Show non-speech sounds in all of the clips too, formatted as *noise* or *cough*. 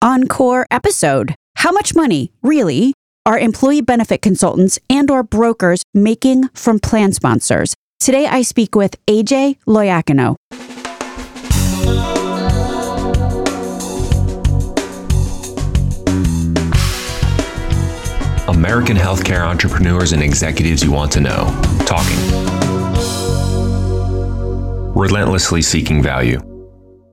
encore episode. How much money, really, are employee benefit consultants and or brokers making from plan sponsors? Today I speak with AJ Loiacono. American healthcare entrepreneurs and executives you want to know. Talking. Relentlessly seeking value.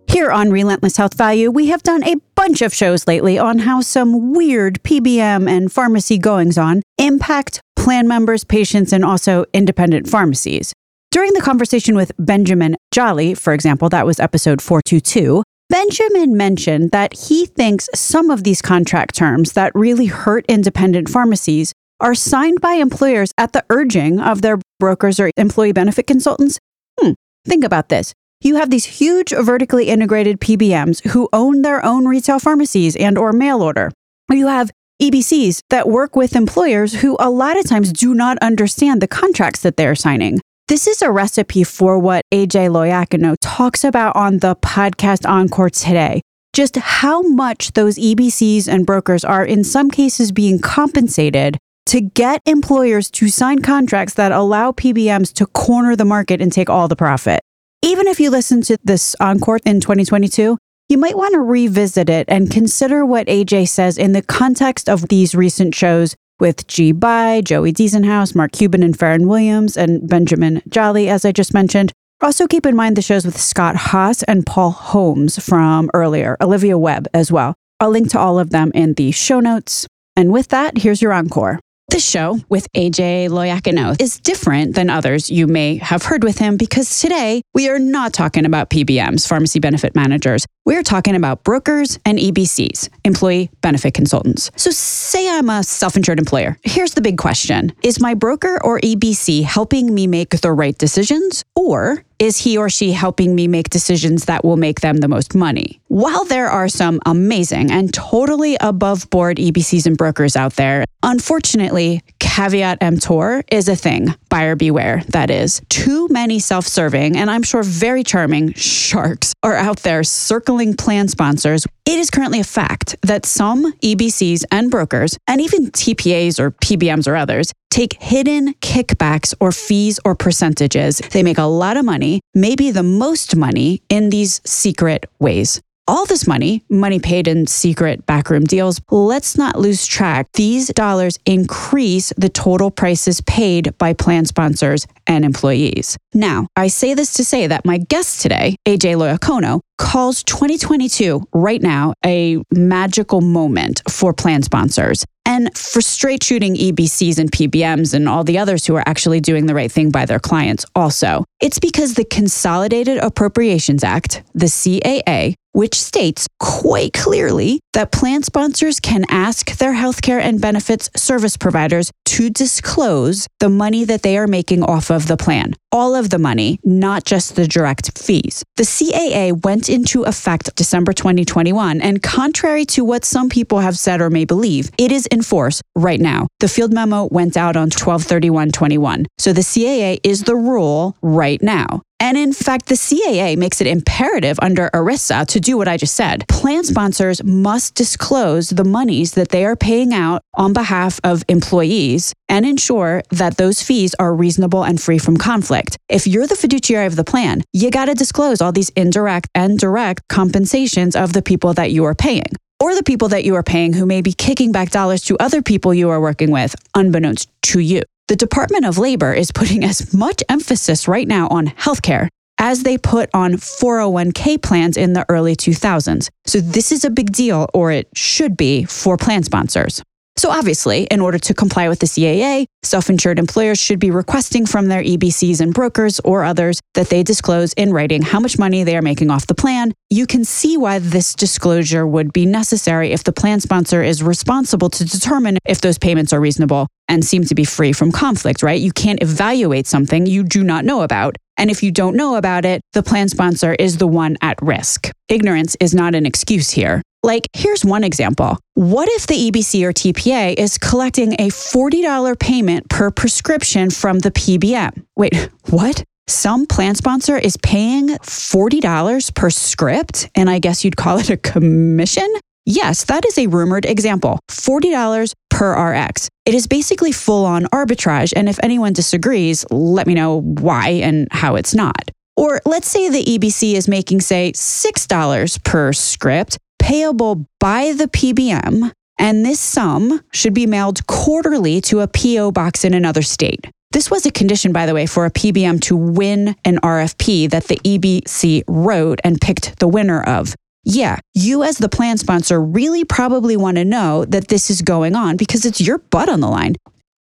Here on Relentless Health Value, we have done a bunch of shows lately on how some weird PBM and pharmacy goings on impact plan members, patients, and also independent pharmacies. During the conversation with Benjamin Jolley, for example, that was episode 422, Benjamin mentioned that he thinks some of these contract terms that really hurt independent pharmacies are signed by employers at the urging of their brokers or employee benefit consultants. Hmm, think about this. You have these huge vertically integrated PBMs who own their own retail pharmacies and or mail order. You have EBCs that work with employers who a lot of times do not understand the contracts that they're signing. This is a recipe for what AJ Loiacono talks about on the podcast Encore today. Just how much those EBCs and brokers are in some cases being compensated to get employers to sign contracts that allow PBMs to corner the market and take all the profit. Even if you listen to this Encore in 2022, you might want to revisit it and consider what AJ says in the context of these recent shows with Ge Bai, Joey Dizenhouse, Mark Cuban and Ferrin Williams, and Benjamin Jolley, as I just mentioned. Also, keep in mind the shows with Scott Haas and Paul Holmes from earlier, Olivia Webb as well. I'll link to all of them in the show notes. And with that, here's your encore. This show with AJ Loiacono is different than others you may have heard with him because today we are not talking about PBMs, pharmacy benefit managers. We're talking about brokers and EBCs, employee benefit consultants. So, say I'm a self insured employer. Here's the big question Is my broker or EBC helping me make the right decisions? Or is he or she helping me make decisions that will make them the most money? While there are some amazing and totally above board EBCs and brokers out there, unfortunately, caveat emptor is a thing. Buyer beware, that is. Too many self serving, and I'm sure very charming sharks are out there circling plan sponsors. It is currently a fact that some EBCs and brokers, and even TPAs or PBMs or others, take hidden kickbacks or fees or percentages. They make a lot of money, maybe the most money, in these secret ways all this money, money paid in secret backroom deals, let's not lose track. These dollars increase the total prices paid by plan sponsors and employees. Now, I say this to say that my guest today, AJ Loiacono, calls 2022 right now a magical moment for plan sponsors and for straight shooting EBCs and PBMs and all the others who are actually doing the right thing by their clients also. It's because the Consolidated Appropriations Act, the CAA, which states quite clearly that plan sponsors can ask their healthcare and benefits service providers to disclose the money that they are making off of the plan. All of the money, not just the direct fees. The CAA went into effect December 2021, and contrary to what some people have said or may believe, it is in force right now. The field memo went out on 123121. So the CAA is the rule right now. And in fact, the CAA makes it imperative under ERISA to do what I just said. Plan sponsors must disclose the monies that they are paying out on behalf of employees and ensure that those fees are reasonable and free from conflict. If you're the fiduciary of the plan, you got to disclose all these indirect and direct compensations of the people that you are paying or the people that you are paying who may be kicking back dollars to other people you are working with, unbeknownst to you. The Department of Labor is putting as much emphasis right now on healthcare as they put on 401k plans in the early 2000s. So this is a big deal, or it should be, for plan sponsors. So, obviously, in order to comply with the CAA, self insured employers should be requesting from their EBCs and brokers or others that they disclose in writing how much money they are making off the plan. You can see why this disclosure would be necessary if the plan sponsor is responsible to determine if those payments are reasonable and seem to be free from conflict, right? You can't evaluate something you do not know about. And if you don't know about it, the plan sponsor is the one at risk. Ignorance is not an excuse here. Like, here's one example. What if the EBC or TPA is collecting a $40 payment per prescription from the PBM? Wait, *laughs* what? Some plan sponsor is paying $40 per script, and I guess you'd call it a commission? Yes, that is a rumored example $40 per RX. It is basically full on arbitrage. And if anyone disagrees, let me know why and how it's not. Or let's say the EBC is making, say, $6 per script, payable by the PBM, and this sum should be mailed quarterly to a PO box in another state. This was a condition, by the way, for a PBM to win an RFP that the EBC wrote and picked the winner of. Yeah, you as the plan sponsor really probably want to know that this is going on because it's your butt on the line.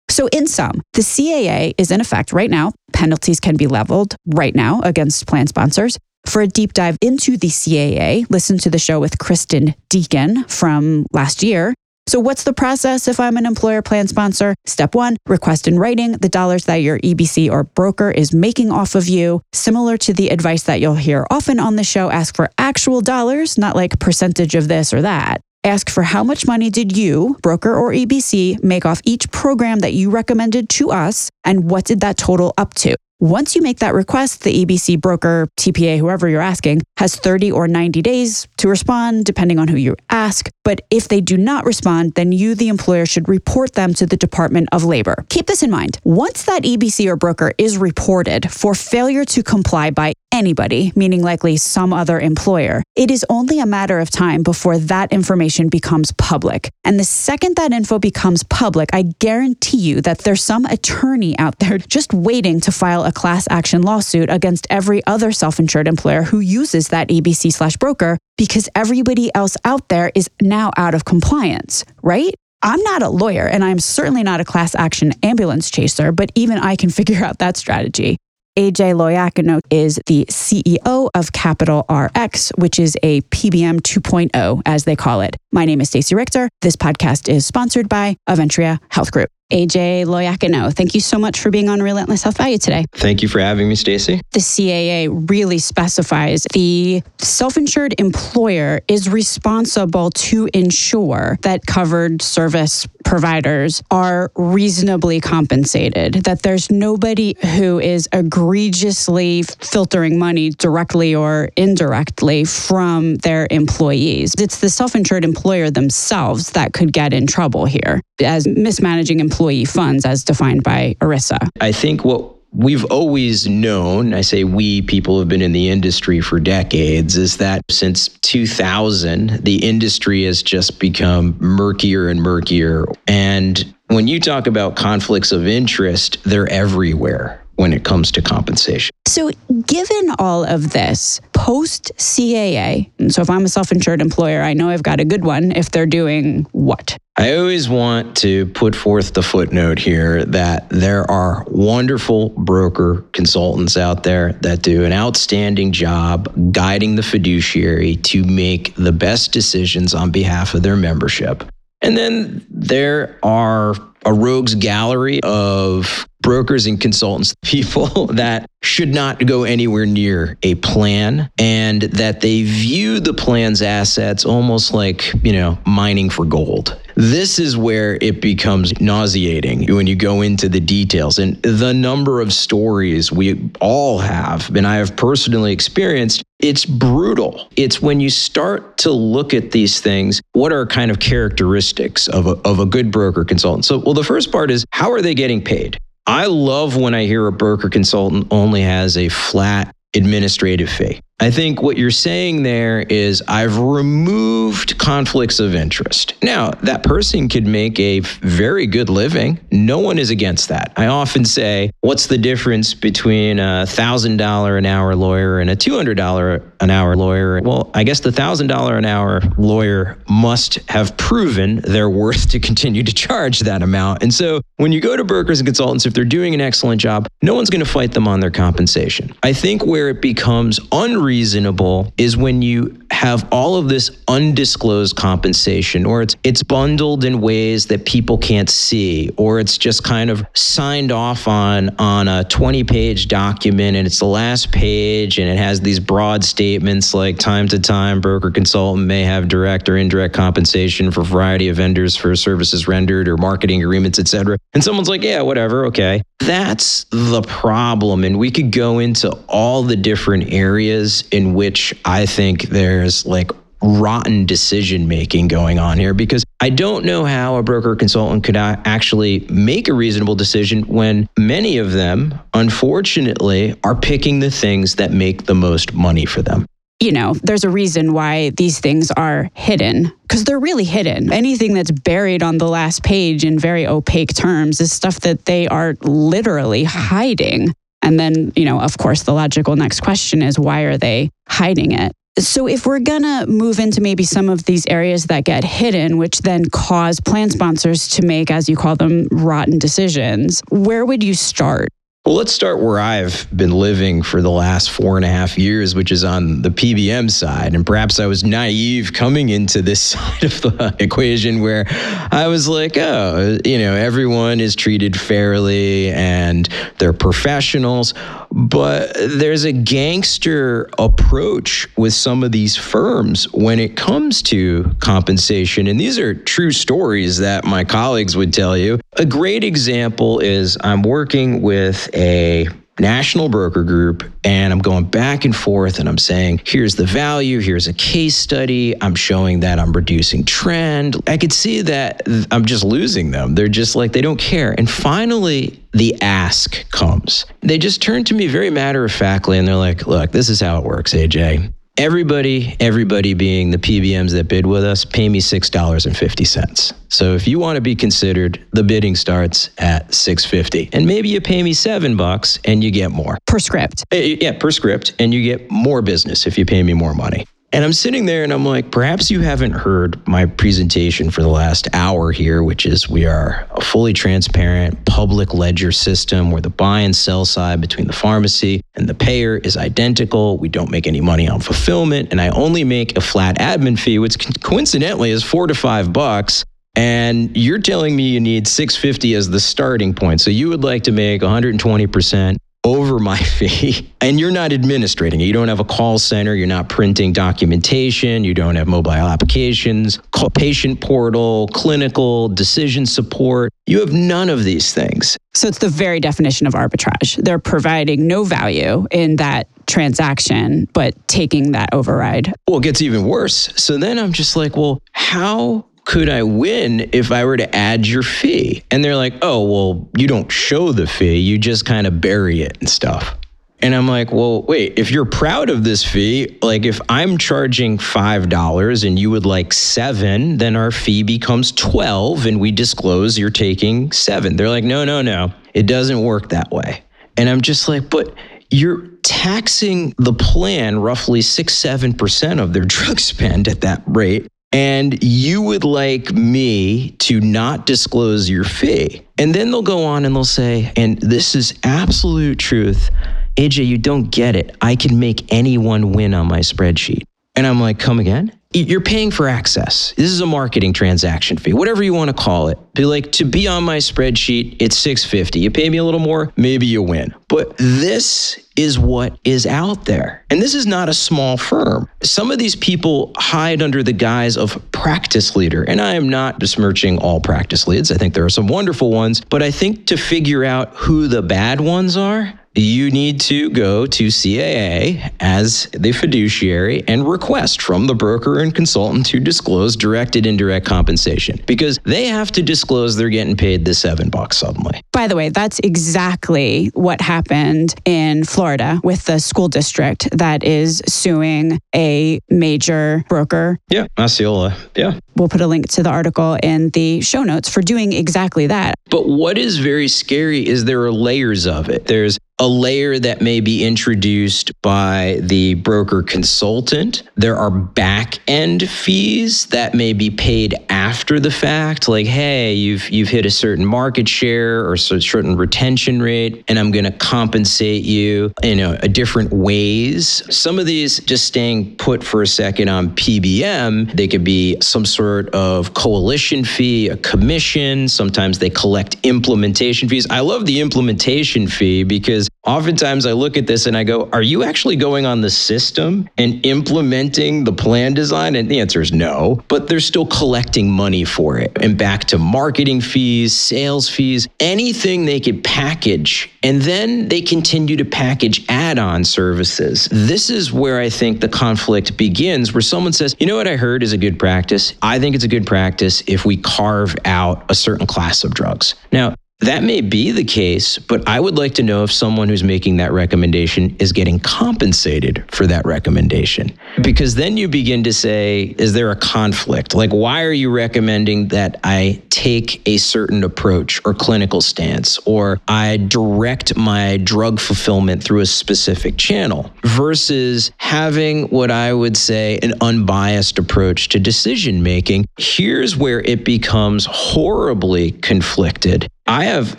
So, in sum, the CAA is in effect right now. Penalties can be leveled right now against plan sponsors. For a deep dive into the CAA, listen to the show with Christin Deacon from last year. So, what's the process if I'm an employer plan sponsor? Step one, request in writing the dollars that your EBC or broker is making off of you. Similar to the advice that you'll hear often on the show, ask for actual dollars, not like percentage of this or that. Ask for how much money did you, broker or EBC, make off each program that you recommended to us, and what did that total up to? Once you make that request, the EBC broker, TPA, whoever you're asking, has 30 or 90 days to respond, depending on who you ask. But if they do not respond, then you, the employer, should report them to the Department of Labor. Keep this in mind. Once that EBC or broker is reported for failure to comply by anybody, meaning likely some other employer, it is only a matter of time before that information becomes public. And the second that info becomes public, I guarantee you that there's some attorney out there *laughs* just waiting to file a class action lawsuit against every other self insured employer who uses that EBC slash broker because everybody else out there is now out of compliance, right? I'm not a lawyer and I'm certainly not a class action ambulance chaser, but even I can *laughs* figure out that strategy. AJ Loiacono is the CEO of Capital RX, which is a PBM 2.0, as they call it. My name is Stacey Richter. This podcast is sponsored by Aventria Health Group. AJ Loiacono, thank you so much for being on Relentless Health Value today. Thank you for having me, Stacey. The CAA really specifies the self-insured employer is responsible to ensure that covered service providers are reasonably compensated, that there's nobody who is egregiously filtering money directly or indirectly from their employees. It's the self-insured employer themselves that could get in trouble here as mismanaging employees employee funds as defined by ERISA? I think what we've always known, I say we people have been in the industry for decades, is that since 2000, the industry has just become murkier and murkier. And when you talk about conflicts of interest, they're everywhere when it comes to compensation. So, given all of this post CAA, and so if I'm a self insured employer, I know I've got a good one if they're doing what? I always want to put forth the footnote here that there are wonderful broker consultants out there that do an outstanding job guiding the fiduciary to make the best decisions on behalf of their membership. And then there are a rogues gallery of brokers and consultants, *laughs* people that should not go anywhere near a plan and that they view the plan's assets almost like, you know, mining for gold. This is where it becomes nauseating when you go into the details and the number of stories we all have, and I have personally experienced. It's brutal. It's when you start to look at these things, what are kind of characteristics of a, of a good broker consultant? So, well, the first part is how are they getting paid? I love when I hear a broker consultant only has a flat administrative fee. I think what you're saying there is I've removed conflicts of interest. Now, that person could make a very good living. No one is against that. I often say, what's the difference between a $1,000 an hour lawyer and a $200 an hour lawyer? Well, I guess the $1,000 an hour lawyer must have proven their worth to continue to charge that amount. And so when you go to brokers and consultants, if they're doing an excellent job, no one's going to fight them on their compensation. I think where it becomes unreasonable reasonable is when you have all of this undisclosed compensation or it's it's bundled in ways that people can't see or it's just kind of signed off on on a 20 page document and it's the last page and it has these broad statements like time to time broker consultant may have direct or indirect compensation for variety of vendors for services rendered or marketing agreements etc and someone's like yeah whatever okay. That's the problem. And we could go into all the different areas in which I think there's like rotten decision making going on here because I don't know how a broker consultant could actually make a reasonable decision when many of them, unfortunately, are picking the things that make the most money for them you know, there's a reason why these things are hidden because they're really hidden. Anything that's buried on the last page in very opaque terms is stuff that they are literally hiding. And then, you know, of course, the logical next question is why are they hiding it? So, if we're going to move into maybe some of these areas that get hidden, which then cause plan sponsors to make, as you call them, rotten decisions, where would you start? Well, let's start where I've been living for the last four and a half years, which is on the PBM side. And perhaps I was naive coming into this *laughs* side of the equation where I was like, oh, you know, everyone is treated fairly and they're professionals. But there's a gangster approach with some of these firms when it comes to compensation. And these are true stories that my colleagues would tell you. A great example is I'm working with a national broker group and I'm going back and forth and I'm saying, here's the value, here's a case study. I'm showing that I'm reducing trend. I could see that I'm just losing them. They're just like, they don't care. And finally, the ask comes. They just turn to me very matter of factly and they're like, look, this is how it works, AJ. Everybody, everybody being the PBMs that bid with us, pay me $6.50. So if you want to be considered, the bidding starts at 650. And maybe you pay me 7 bucks and you get more. Per script. Eh, yeah, per script and you get more business if you pay me more money. And I'm sitting there and I'm like, perhaps you haven't heard my presentation for the last hour here, which is we are a fully transparent public ledger system where the buy and sell side between the pharmacy and the payer is identical. We don't make any money on fulfillment. And I only make a flat admin fee, which coincidentally is four to five bucks. And you're telling me you need 650 as the starting point. So you would like to make 120% over my *laughs* fee and you're not administrating it. You don't have a call center, you're not printing documentation, you don't have mobile applications, patient portal, clinical, decision support. You have none of these things. So it's the very definition of arbitrage. They're providing no value in that transaction, but taking that override. Well, it gets even worse. So then I'm just like, well, how could I win if I were to add your fee? And they're like, oh, well, you don't show the fee, you just kind of bury it and stuff. And I'm like, well, wait, if you're proud of this fee, like if I'm charging $5 and you would like seven, then our fee becomes 12 and we disclose you're taking seven. They're like, no, no, no, it doesn't work that way. And I'm just like, but you're taxing the plan roughly six, 7% of their *laughs* drug spend at that rate and you would like me to not disclose your fee. And then they'll go on and they'll say, and this is absolute truth. AJ, you don't get it. I can make anyone win on my spreadsheet. And I'm like, come again? You're paying for access. This is a marketing transaction fee, whatever you want to call it. Be like to be on my spreadsheet, it's 650. You pay me a little more, maybe you win. But this is what is out there. And this is not a small firm. Some of these people hide under the guise of practice leader. And I am not besmirching all practice leads. I think there are some wonderful ones, but I think to figure out who the bad ones are, you need to go to CAA as the fiduciary and request from the broker and consultant to disclose direct and indirect compensation because they have to disclose they're getting paid the seven bucks suddenly. By the way, that's exactly what happened in Florida with the school district that is suing a major broker. Yeah, Osceola. Yeah. We'll put a link to the article in the show notes for doing exactly that. But what is very scary is there are layers of it. There's a layer that may be introduced by the broker consultant. There are back end fees that may be paid after the fact, like, hey, you've you've hit a certain market share or a certain retention rate, and I'm going to compensate you in a, a different ways. Some of these, just staying put for a second on PBM, they could be some sort of coalition fee, a commission. Sometimes they collect implementation fees. I love the implementation fee because Oftentimes, I look at this and I go, Are you actually going on the system and implementing the plan design? And the answer is no, but they're still collecting money for it and back to marketing fees, sales fees, anything they could package. And then they continue to package add on services. This is where I think the conflict begins, where someone says, You know what I heard is a good practice? I think it's a good practice if we carve out a certain class of drugs. Now, that may be the case, but I would like to know if someone who's making that recommendation is getting compensated for that recommendation. Because then you begin to say, is there a conflict? Like, why are you recommending that I take a certain approach or clinical stance, or I direct my drug fulfillment through a specific channel versus having what I would say an unbiased approach to decision making? Here's where it becomes horribly conflicted I have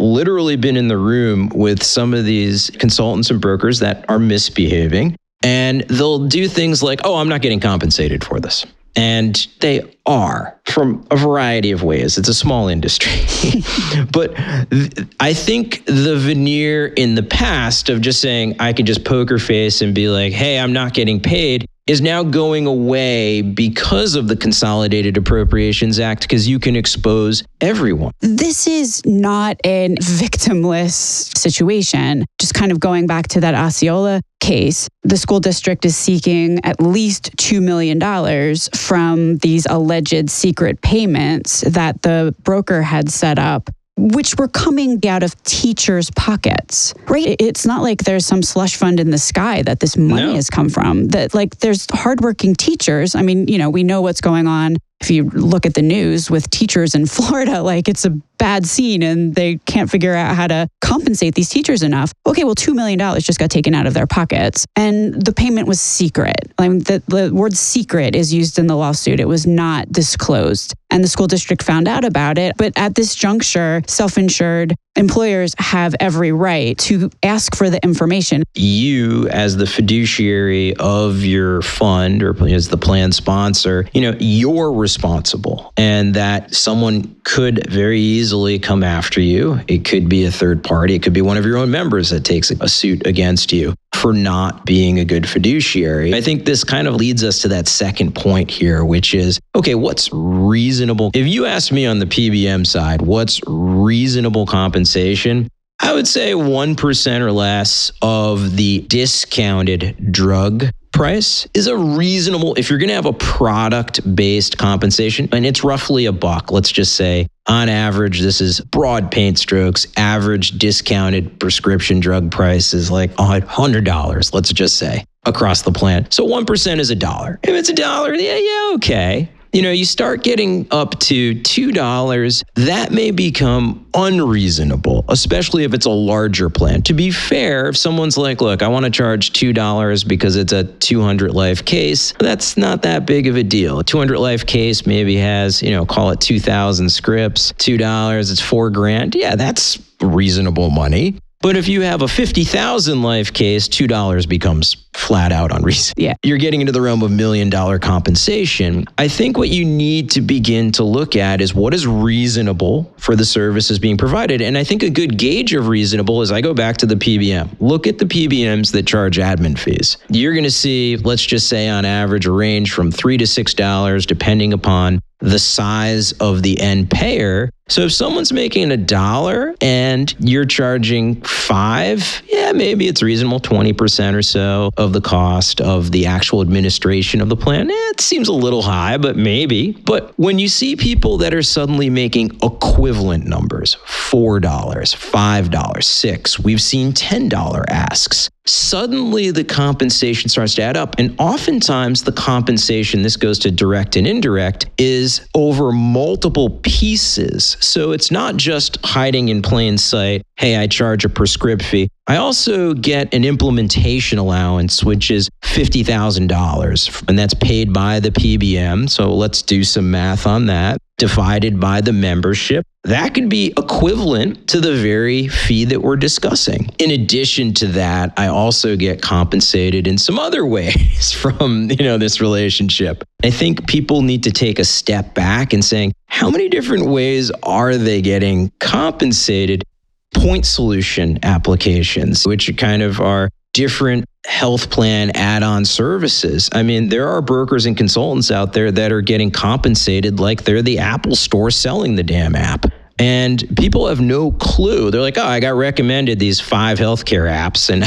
literally been in the room with some of these consultants and brokers that are misbehaving, and they'll do things like, oh, I'm not getting compensated for this. And they are from a variety of ways. It's a small industry. *laughs* but th- I think the veneer in the past of just saying, I can just poker face and be like, hey, I'm not getting paid is now going away because of the Consolidated Appropriations Act because you can expose everyone. This is not a victimless situation. Just kind of going back to that Osceola case, the school district is seeking at least $2 million from these alleged secret payments that the broker had set up which were coming out of teachers' pockets, right? It's not like there's some slush fund in the sky that this money no. has come from. That like there's hardworking teachers. I mean, you know, we know what's going on if you look at the news with teachers in *laughs* Florida, like it's a bad scene and they can't figure out how to compensate these teachers enough. Okay, well, $2 million just got taken out of their pockets and the payment was secret. I mean, the, the word secret is used in the lawsuit. It was not disclosed. And the school district found out about it. But at this juncture, self insured employers have every right to ask for the information. You, as the fiduciary of your fund or as the plan sponsor, you know, you're responsible and that someone could very easily come after you. It could be a third party, it could be one of your own members that takes a suit against you for not being a good fiduciary. I think this kind of leads us to that second point here, which is okay, what's reasonable? If you ask me on the PBM side, what's reasonable compensation? I would say 1% or less of the discounted drug price is a reasonable if you're going to have a product based compensation and it's roughly a buck let's just say on average this is broad paint strokes average discounted prescription drug price is like $100 let's just say across the plant. so 1% is a dollar if it's a dollar yeah yeah okay you know, you start getting up to $2, that may become unreasonable, especially if it's a larger plan. To be fair, if someone's like, look, I want to charge $2 because it's a 200 life case, that's not that big of a deal. A 200 life case maybe has, you know, call it 2,000 scripts, $2, it's four grand. Yeah, that's reasonable money. But if you have a 50,000 life case, $2 becomes flat out unreasonable. Yeah. You're getting into the realm of million dollar compensation. I think what you need to begin to look at is what is reasonable for the services being provided. And I think a good gauge of reasonable is I go back to the PBM. Look at the PBMs that charge admin fees. You're going to see, let's just say on average, a range from three to six dollars, depending upon the size of the end payer. So if someone's making a dollar and you're charging five, yeah, maybe it's reasonable, 20% or so of the cost of the actual administration of the plan. Eh, it seems a little high, but maybe. But when you see people that are suddenly making equivalent numbers, $4, $5, 6 we've seen $10 asks suddenly the compensation starts to add up. And oftentimes, the compensation, this goes to direct and indirect, is over multiple pieces. So it's not just hiding in plain sight. Hey, I charge a prescription fee. I also get an implementation allowance, which is $50,000, and that's paid by the PBM. So let's do some math on that divided by the membership, that could be equivalent to the very fee that we're discussing. In addition to that, I also get compensated in some other *laughs* ways from, you know, this relationship. I think people need to take a step back and saying, how many different ways are they getting compensated point solution applications, which kind of are different health plan add on services. I mean, there are brokers and consultants out there that are getting compensated like they're the Apple store selling the damn app. And people have no clue. They're like, oh, I got recommended these five healthcare apps. And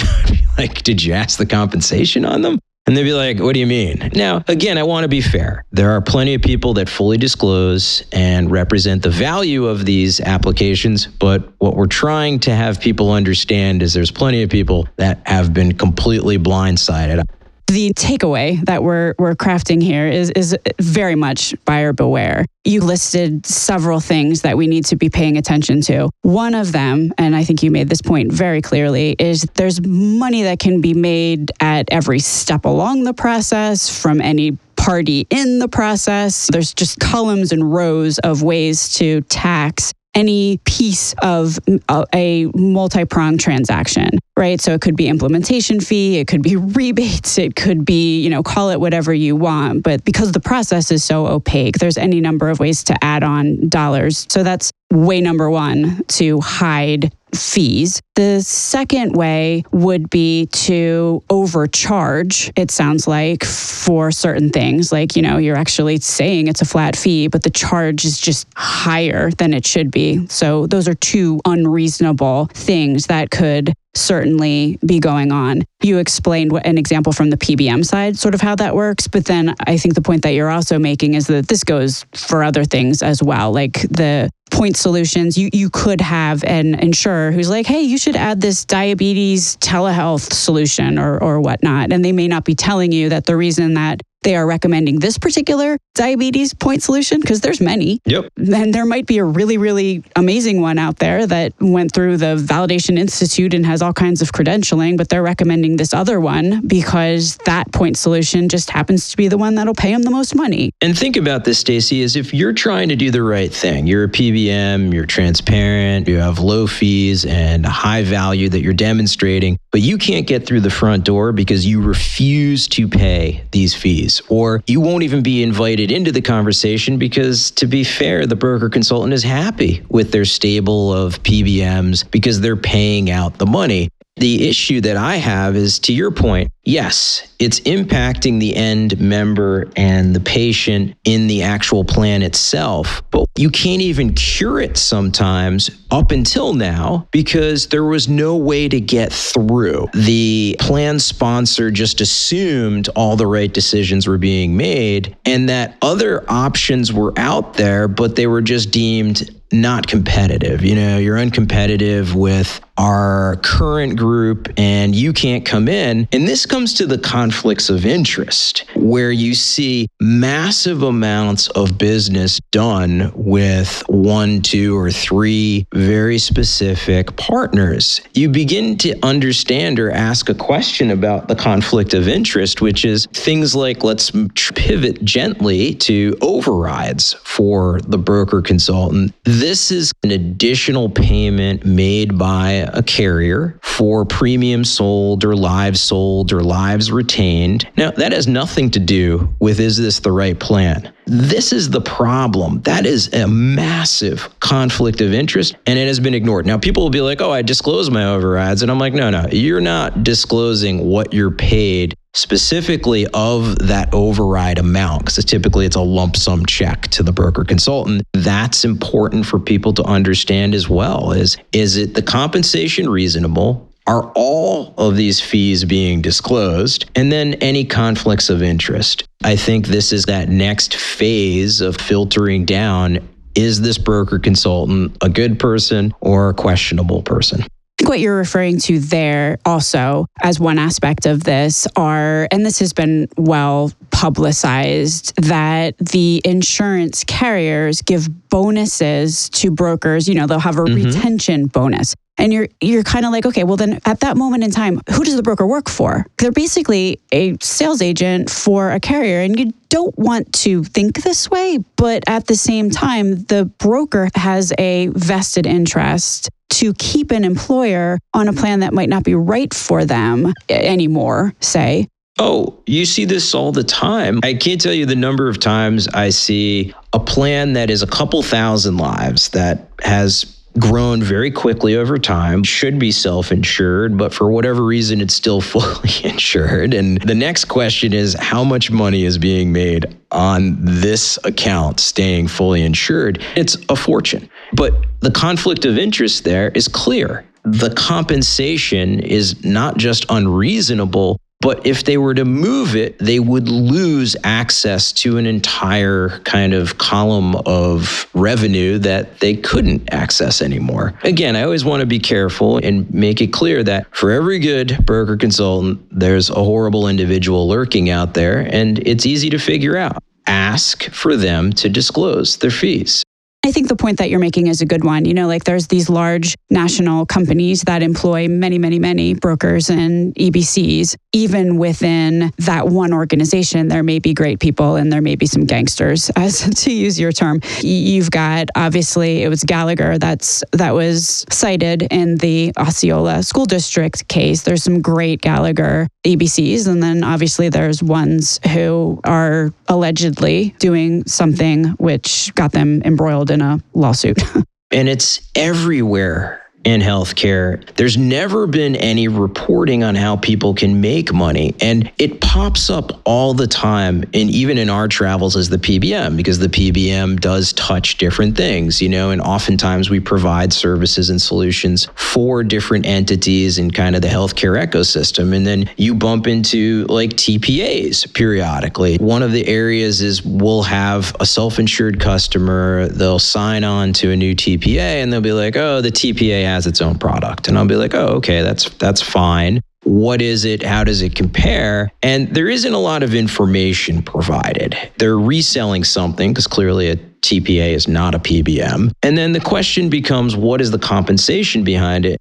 *laughs* like, did you ask the compensation on them? And they'd be like, What do you mean? Now, again, I want to be fair. There are plenty of people that fully disclose and represent the value of these applications. But what we're trying to have people understand is there's plenty of people that have been completely blindsided the takeaway that we're we're crafting here is is very much buyer beware. You listed several things that we need to be paying attention to. One of them, and I think you made this point very clearly, is there's money that can be made at every step along the process from any party in the process. There's just columns and rows of ways to tax any piece of uh, a multi-pronged transaction right? So it could be implementation fee it could be *laughs* rebates it could be you know call it whatever you want. But because the process is so opaque there's any number of ways to add on dollars. So that's way number 1 to hide fees. The second way would be to overcharge, it sounds like, for certain things. Like, you know, you're actually saying it's a flat fee, but the charge is just higher than it should be. So those are two unreasonable things that could certainly be going on. You explained an example from the PBM side, sort of how that works. But then I think the point that you're also making is that this goes for other things as well, like the point solutions. You you could have an insurer who's like, hey, you should add this diabetes telehealth solution or or whatnot, and they may not be telling you that the reason that they are recommending this particular diabetes point solution because there's many. Yep. And there might be a really, really amazing one out there that went through the Validation Institute and has all kinds of credentialing, but they're recommending this other one because that point solution just happens to be the one that'll pay them the most money. And think about this, Stacey, is if you're trying to do the right thing, you're a PBM, you're transparent, you have low fees and a high value that you're demonstrating, but you can't get through the front door because you refuse to pay these fees or you won't even be invited into the conversation because, to be fair, the broker consultant is happy with their stable of PBMs because they're paying out the money. The issue that I have is to your point, yes, it's impacting the end member and the patient in the actual plan itself, but you can't even cure it sometimes up until now because there was no way to get through. The plan sponsor just assumed all the right decisions were being made and that other options were out there, but they were just deemed not competitive. You know, you're uncompetitive with our current group and you can't come in. And this comes to the conflicts of interest where you see massive amounts of business done with one, two, or three very specific partners. You begin to understand or ask a question about the conflict of interest, which is things like let's pivot gently to overrides for the broker consultant. This is an additional payment made by a carrier for premiums sold or lives sold or lives retained. Now, that has nothing to do with is this the right plan? This is the problem. That is a massive conflict of interest, and it has been ignored. Now, people will be like, oh, I disclose my overrides. And I'm like, no, no, you're not disclosing what you're paid specifically of that override amount because typically it's a lump sum check to the broker consultant that's important for people to understand as well is is it the compensation reasonable are all of these fees being disclosed? And then any conflicts of interest. I think this is that next phase of filtering down is this broker consultant a good person or a questionable person? Think what you're referring to there also as one aspect of this are, and this has been well publicized, that the insurance carriers give bonuses to brokers. You know, they'll have a mm-hmm. retention bonus. And you're you're kind of like, okay, well then at that moment in time, who does the broker work for? They're basically a sales agent for a carrier and you don't want to think this way, but at the same time, the broker has a vested interest to keep an employer on a plan that might not be right for them eh, anymore, say. Oh, you see this all the time. I can't tell you the number of times I see a plan that is a couple thousand lives that has grown very quickly over time, should be self insured, but for whatever reason, it's still *laughs* fully insured. And the next question is how much money is being made on this account staying fully insured? It's a fortune. But the conflict of interest there is clear. The compensation is not just unreasonable, but if they were to move it, they would lose access to an entire kind of column of revenue that they couldn't access anymore. Again, I always want to be careful and make it clear that for every good broker consultant, there's a horrible individual lurking out there, and it's easy to figure out. Ask for them to disclose their fees. I think the point that you're making is a good one. You know, like there's these large national companies that employ many, many, many brokers and EBCs. Even within that one organization, there may be great people and there may be some gangsters, *laughs* as to use your term. You've got obviously it was Gallagher that's that was cited in the Osceola School District case. There's some great Gallagher EBCs, and then obviously there's ones who are allegedly doing something which got them embroiled in a lawsuit. *laughs* and it's everywhere in healthcare. There's never been any reporting on how people can make money. And it pops up all the time, and even in our travels as the PBM, because the PBM does touch different things, you know, and oftentimes we provide services and solutions for different entities in kind of the healthcare ecosystem. And then you bump into like TPAs periodically. One of the areas is we'll have a self insured customer, they'll sign on to a new TPA, and they'll be like, oh, the TPA has its own product. And I'll be like, oh, okay, that's that's fine. What is it? How does it compare? And there isn't a lot of information provided. They're reselling something because clearly a TPA is not a PBM. And then the question becomes what is the compensation behind it?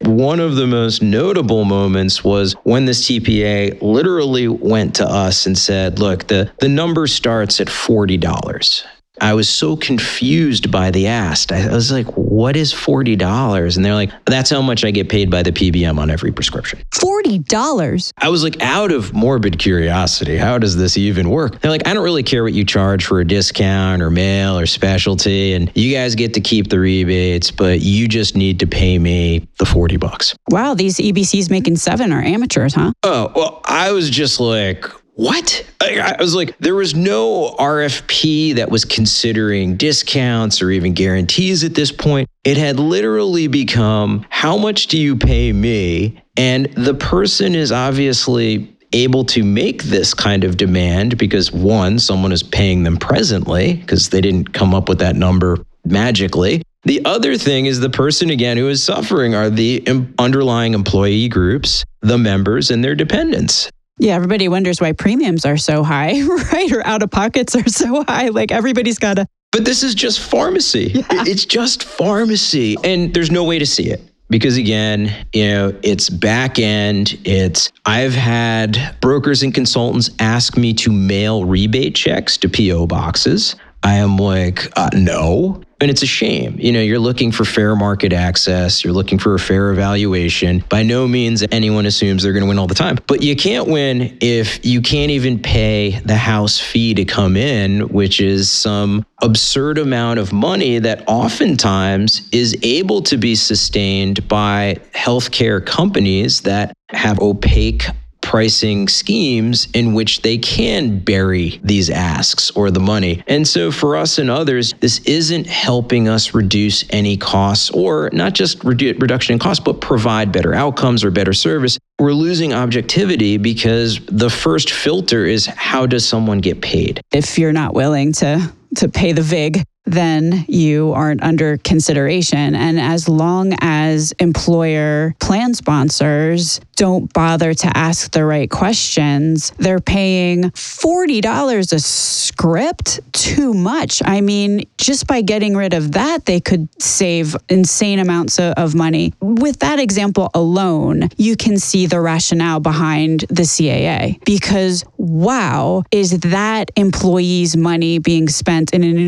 One of the most notable moments was when this TPA literally went to us and said, look, the, the number starts at $40. I was so confused by the ask. I was like, what is $40? And they're like, that's how much I get paid by the PBM on every prescription. $40? I was like, out of morbid curiosity, how does this even work? They're like, I don't really care what you charge for a discount or mail or specialty. And you guys get to keep the rebates, but you just need to pay me the 40 bucks. Wow, these EBCs making seven are amateurs, huh? Oh, well, I was just like, what? I, was like, there was no RFP that was considering discounts or even guarantees at this point. It had literally become, how much do you pay me? And the person is obviously able to make this kind of demand because one, someone is paying them presently because they didn't come up with that number magically. The other thing is the person again who is suffering are the underlying employee groups, the members, and their dependents. Yeah, everybody wonders why premiums are so high, *laughs* right? Or out of pockets are so high. Like everybody's got to. But this is just pharmacy. *laughs* Yeah. It's just pharmacy. And there's no way to see it because again, you know, it's back end. It's I've had brokers and consultants ask me to mail rebate checks to PO boxes. I am like, uh, no. And it's a shame. You know, you're looking for fair market access, you're looking for a fair evaluation. By no means anyone assumes they're going to win all the time. But you can't win if you can't even pay the house fee to come in, which is some absurd amount of money that oftentimes is able to be sustained by healthcare companies that have opaque pricing schemes in which they can bury these asks or the money. And so for us and others, this isn't helping us reduce any costs or not just redu- reduction in costs, but provide better outcomes or better service. We're losing objectivity because the first filter is how does someone get paid? If you're not willing to to pay the VIG, then you aren't under consideration. And as long as employer plan sponsors don't bother to ask the right questions, they're paying $40 a script too much. I mean, just by getting rid of that, they could save insane amounts of money. With that example alone, you can see the rationale behind the CAA because wow, is that employees' money being spent in an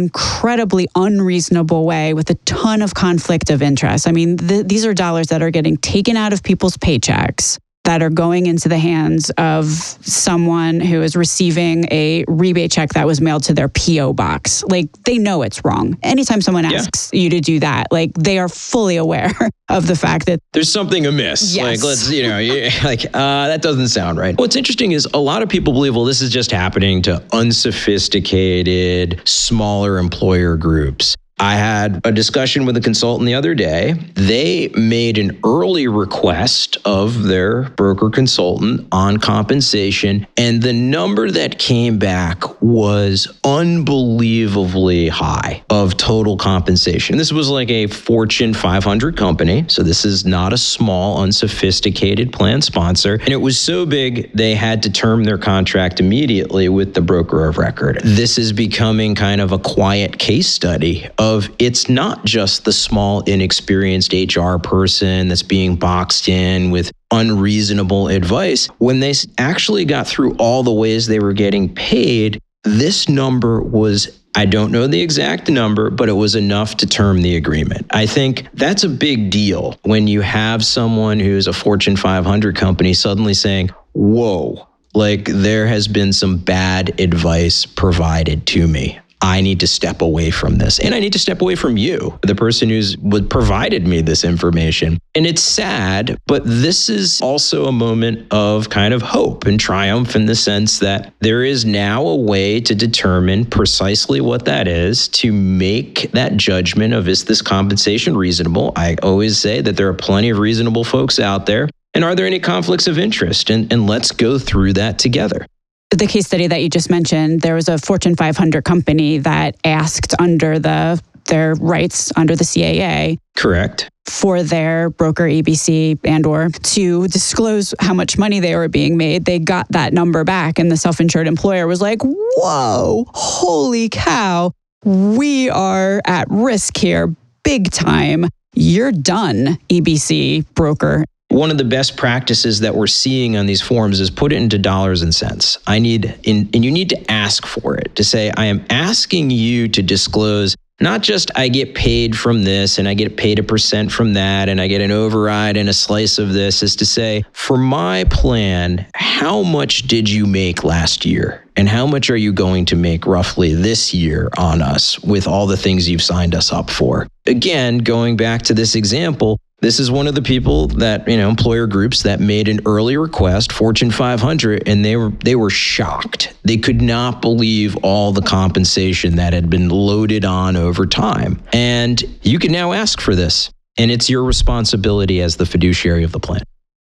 incredibly unreasonable way with a ton of conflict of interest? I mean, th- these are dollars that are getting taken out of people's paychecks that are going into the hands of someone who is receiving a rebate check that was mailed to their PO box. Like they know it's wrong. Anytime someone asks yeah. you to do that, like they are fully aware *laughs* of the fact that there's something amiss. Yes. Like let's, you know, *laughs* like uh, that doesn't sound right. What's interesting is a lot of people believe, well, this is just happening to unsophisticated, smaller employer groups. I had a discussion with a consultant the other day. They made an early request of their broker consultant on compensation, and the number that came back was unbelievably high of total compensation. This was like a Fortune 500 company, so this is not a small, unsophisticated plan sponsor. And it was so big, they had to term their contract immediately with the broker of record. This is becoming kind of a quiet case study of it's not just the small, inexperienced HR person that's being boxed in with unreasonable advice. When they actually got through all the ways they were getting paid, this number was I don't know the exact number, but it was enough to term the agreement. I think that's a big deal when you have someone who's a Fortune 500 company suddenly saying, Whoa, like there has been some bad advice provided to me. I need to step away from this. And I need to step away from you, the person who's provided me this information. And it's sad, but this is also a moment of kind of hope and triumph in the sense that there is now a way to determine precisely what that is to make that judgment of is this compensation reasonable? I always say that there are plenty of reasonable folks out there. And are there any conflicts of interest? And, and let's go through that together the case study that you just mentioned, there was a Fortune 500 company that asked under the their rights under the CAA. Correct. For their broker EBC and or to disclose how much money they were being made, they got that number back and the self-insured employer was like, "Whoa, holy cow. We are at risk here big time. You're done, EBC broker." One of the best practices that we're seeing on these forms is put it into dollars and cents. I need in, and you need to ask for it to say, I am asking you to disclose not just I get paid from this and I get paid a percent from that and I get an override and a slice of this is to say, for my plan, how much did you make last year? And how much are you going to make roughly this year on us with all the things you've signed us up for? Again, going back to this example, this is one of the people that, you know, employer groups that made an early request, Fortune 500, and they were they were shocked. They could not believe all the compensation that had been loaded on over time. And you can now ask for this, and it's your responsibility as the fiduciary of the plan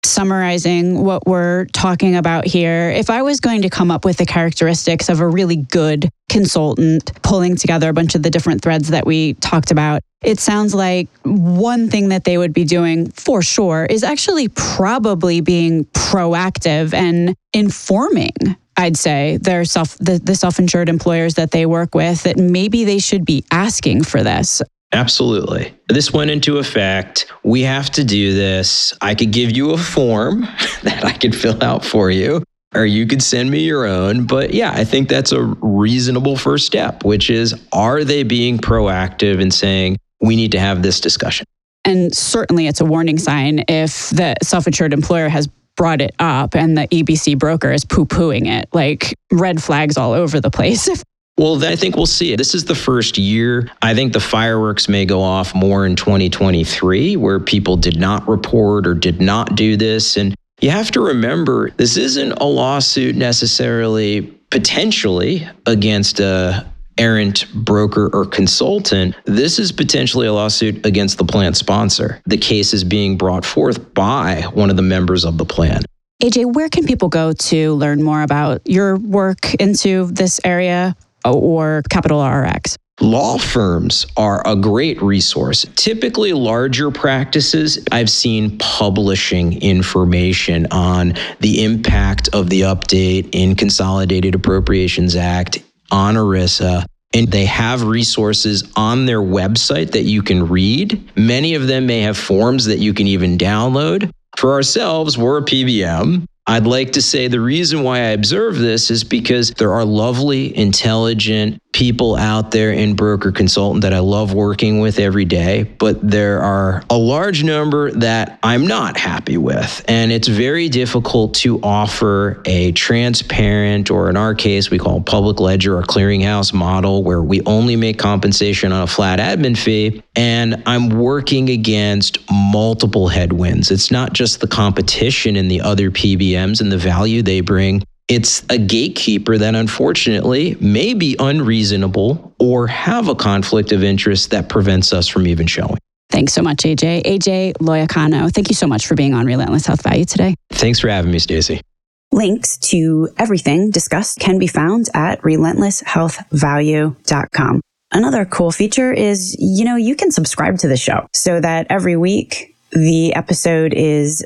summarizing what we're talking about here, if I was going to come up with the characteristics of a really good consultant, pulling together a bunch of the different threads that we talked about, it sounds like one thing that they would be doing for sure is actually probably being proactive and informing I'd say their self the, the self-insured employers that they work with that maybe they should be asking for this. Absolutely. This went into effect. We have to do this. I could give you a form *laughs* that I could fill out for you, or you could send me your own. But yeah, I think that's a reasonable first step, which is are they being proactive and saying, we need to have this discussion? And certainly it's a warning sign if the self insured employer has brought it up and the EBC broker is poo pooing it, like red flags all over the place. *laughs* Well, I think we'll see it. This is the first year. I think the fireworks may go off more in 2023 where people did not report or did not do this. And you have to remember this isn't a lawsuit necessarily potentially against a errant broker or consultant, this is potentially a lawsuit against the plan sponsor. The case is being brought forth by one of the members of the plan. AJ, where can people go to learn more about your work into this area? or Capital RX? Law firms are a great resource. Typically, larger practices, I've seen publishing information on the impact of the update in Consolidated Appropriations Act on ERISA. And they have resources on their website that you can read. Many of them may have forms that you can even download. For ourselves, we're a PBM. I'd like to say the reason why I observe this is because there are lovely, intelligent people out there in broker consultant that I love working with every day, but there are a large number that I'm not happy with. And it's very difficult to offer a transparent, or in our case, we call public ledger or clearinghouse model where we only make compensation on a flat admin fee. And I'm working against multiple headwinds. It's not just the competition in the other PBMs and the value they bring, it's a gatekeeper that unfortunately may be unreasonable or have a conflict of interest that prevents us from even showing. Thanks so much, AJ. AJ Loiacono, thank you so much for being on Relentless Health Value today. Thanks for having me, Stacey. Links to everything discussed can be found at relentlesshealthvalue.com. Another cool feature is, you know, you can subscribe to the show so that every week the episode is